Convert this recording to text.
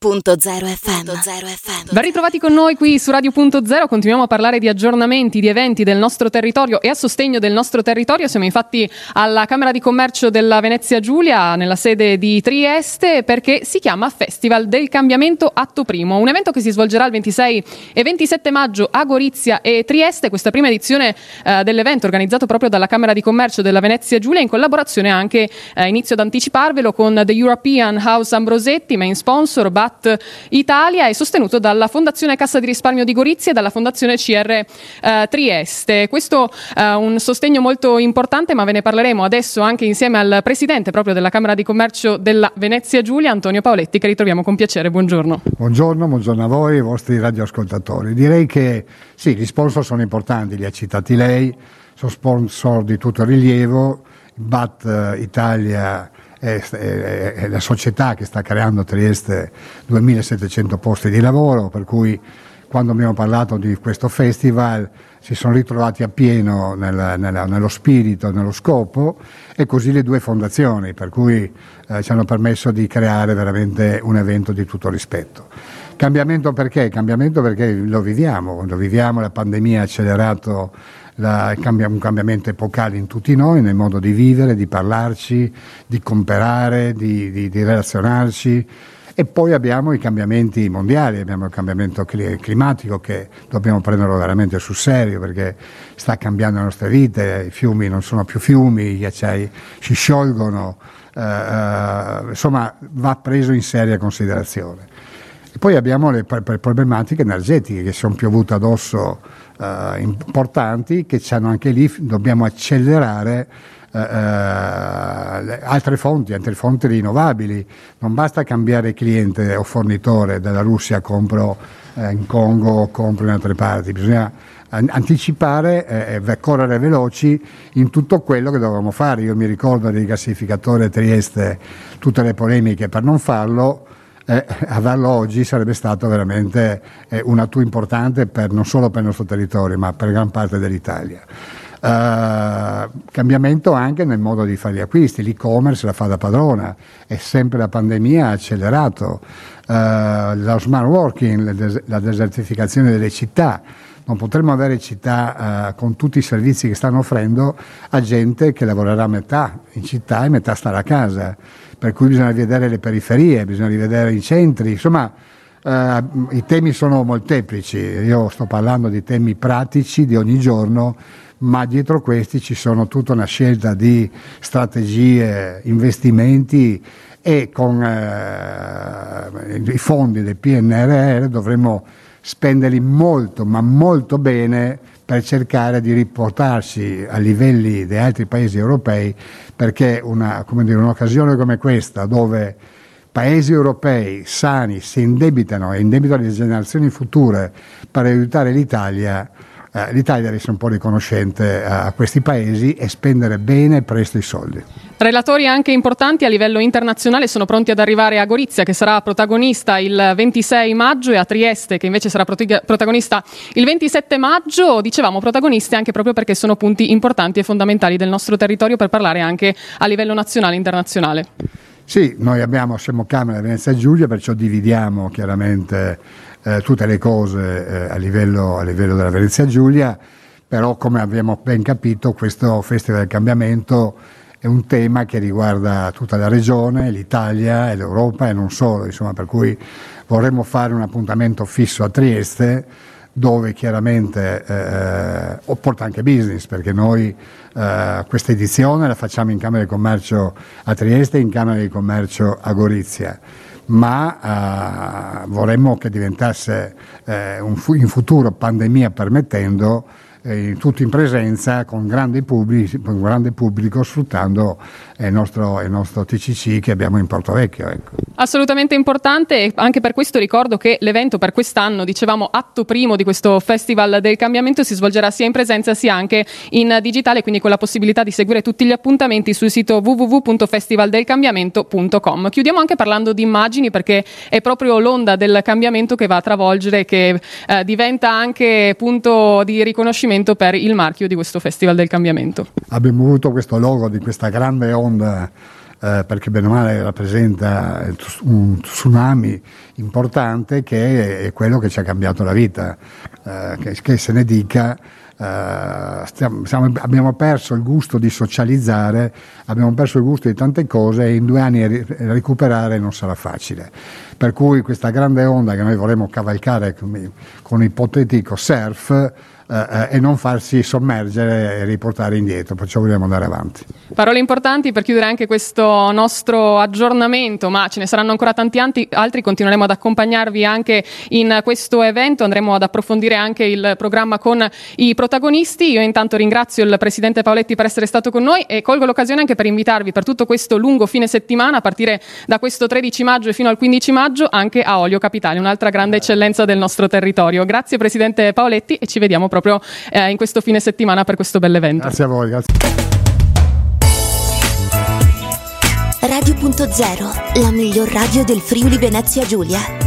FM. FM. Ben ritrovati con noi qui su Radio.0, continuiamo a parlare di aggiornamenti, di eventi del nostro territorio e a sostegno del nostro territorio. Siamo infatti alla Camera di Commercio della Venezia Giulia, nella sede di Trieste, perché si chiama Festival del Cambiamento Atto Primo, un evento che si svolgerà il 26 e 27 maggio a Gorizia e Trieste. Questa prima edizione eh, dell'evento organizzato proprio dalla Camera di Commercio della Venezia Giulia in collaborazione anche, eh, inizio ad anticiparvelo, con The European House Ambrosetti, main sponsor, BAT Italia è sostenuto dalla Fondazione Cassa di Risparmio di Gorizia e dalla Fondazione CR eh, Trieste. Questo è eh, un sostegno molto importante, ma ve ne parleremo adesso anche insieme al Presidente proprio della Camera di Commercio della Venezia Giulia, Antonio Paoletti, che ritroviamo con piacere. Buongiorno. Buongiorno, buongiorno a voi e ai vostri radioascoltatori. Direi che sì, gli sponsor sono importanti, li ha citati lei, sono sponsor di tutto rilievo, BAT eh, Italia è, è, è, la società che sta creando a Trieste 2700 posti di lavoro, per cui quando abbiamo parlato di questo festival si sono ritrovati appieno nel, nella, nello spirito, nello scopo e così le due fondazioni, per cui eh, ci hanno permesso di creare veramente un evento di tutto rispetto. Cambiamento perché? Cambiamento perché lo viviamo, lo viviamo, la pandemia ha accelerato la, un cambiamento epocale in tutti noi, nel modo di vivere, di parlarci, di comprare, di, di, di relazionarci. E poi abbiamo i cambiamenti mondiali, abbiamo il cambiamento climatico che dobbiamo prenderlo veramente sul serio perché sta cambiando le nostre vite, i fiumi non sono più fiumi, i ghiacciai si sciolgono, eh, eh, insomma va preso in seria considerazione. Poi abbiamo le problematiche energetiche che sono piovute addosso eh, importanti che hanno anche lì, dobbiamo accelerare eh, eh, altre fonti, altre fonti rinnovabili. Non basta cambiare cliente o fornitore dalla Russia, compro eh, in Congo o compro in altre parti, bisogna anticipare e correre veloci in tutto quello che dovevamo fare. Io mi ricordo del gassificatore Trieste, tutte le polemiche per non farlo, eh, averlo oggi sarebbe stato veramente eh, un atto importante per, non solo per il nostro territorio, ma per gran parte dell'Italia. Uh, cambiamento anche nel modo di fare gli acquisti, l'e-commerce la fa da padrona e sempre la pandemia ha accelerato uh, lo smart working, la desertificazione delle città. Non potremmo avere città uh, con tutti i servizi che stanno offrendo a gente che lavorerà a metà in città e metà starà a casa. Per cui bisogna rivedere le periferie, bisogna rivedere i centri, insomma eh, i temi sono molteplici, io sto parlando di temi pratici di ogni giorno, ma dietro questi ci sono tutta una scelta di strategie, investimenti e con eh, i fondi del PNRR dovremmo spenderli molto, ma molto bene per cercare di riportarsi a livelli di altri paesi europei, perché una, come dire, un'occasione come questa, dove paesi europei sani si indebitano e indebitano le generazioni future per aiutare l'Italia, eh, l'Italia deve essere un po' riconoscente a questi paesi e spendere bene e presto i soldi. Relatori anche importanti a livello internazionale sono pronti ad arrivare a Gorizia, che sarà protagonista il 26 maggio, e a Trieste, che invece sarà protagonista il 27 maggio. Dicevamo protagonisti anche proprio perché sono punti importanti e fondamentali del nostro territorio per parlare anche a livello nazionale e internazionale. Sì, noi abbiamo, siamo Camera Venezia Giulia, perciò dividiamo chiaramente eh, tutte le cose eh, a, livello, a livello della Venezia Giulia, però come abbiamo ben capito questo Festival del Cambiamento è un tema che riguarda tutta la regione, l'Italia e l'Europa e non solo, insomma, per cui vorremmo fare un appuntamento fisso a Trieste dove chiaramente eh, porta anche business perché noi eh, questa edizione la facciamo in Camera di Commercio a Trieste e in Camera di Commercio a Gorizia ma eh, vorremmo che diventasse eh, un, in futuro, pandemia permettendo, eh, tutto in presenza con grande, pubblico, con grande pubblico sfruttando il nostro, il nostro, TCC che abbiamo in Porto Vecchio. Ecco. Assolutamente importante e anche per questo ricordo che l'evento per quest'anno, dicevamo atto primo di questo Festival del Cambiamento, si svolgerà sia in presenza sia anche in digitale, quindi con la possibilità di seguire tutti gli appuntamenti sul sito www.festivaldelcambiamento.com. Chiudiamo anche parlando di immagini perché è proprio l'onda del cambiamento che va a travolgere e che eh, diventa anche punto di riconoscimento riconoscimento per il marchio di questo Festival del Cambiamento. Abbiamo avuto questo logo di questa grande onda eh, perché bene o male rappresenta un tsunami importante che è quello che ci ha cambiato la vita, eh, che, che, se ne dica. Uh, stiamo, stiamo, abbiamo perso il gusto di socializzare, abbiamo perso il gusto di tante cose e in due anni ri- recuperare non sarà facile. Per cui questa grande onda che noi vorremmo cavalcare con, con ipotetico surf eh, e non farsi sommergere e riportare indietro, perciò vogliamo andare avanti. Parole importanti per chiudere anche questo nostro aggiornamento, ma ce ne saranno ancora tanti altri, continueremo ad accompagnarvi anche in questo evento, andremo ad approfondire anche il programma con i protagonisti. Io intanto ringrazio il Presidente Paoletti per essere stato con noi e colgo l'occasione anche per invitarvi per tutto questo lungo fine settimana, a partire da questo 13 maggio e fino al 15 maggio, anche a Olio Capitale, un'altra grande eccellenza del nostro territorio. Grazie Presidente Paoletti e ci vediamo proprio eh, in questo fine settimana per questo bell'evento. Grazie a voi. Grazie. Radio.0, la miglior radio del Friuli Venezia Giulia.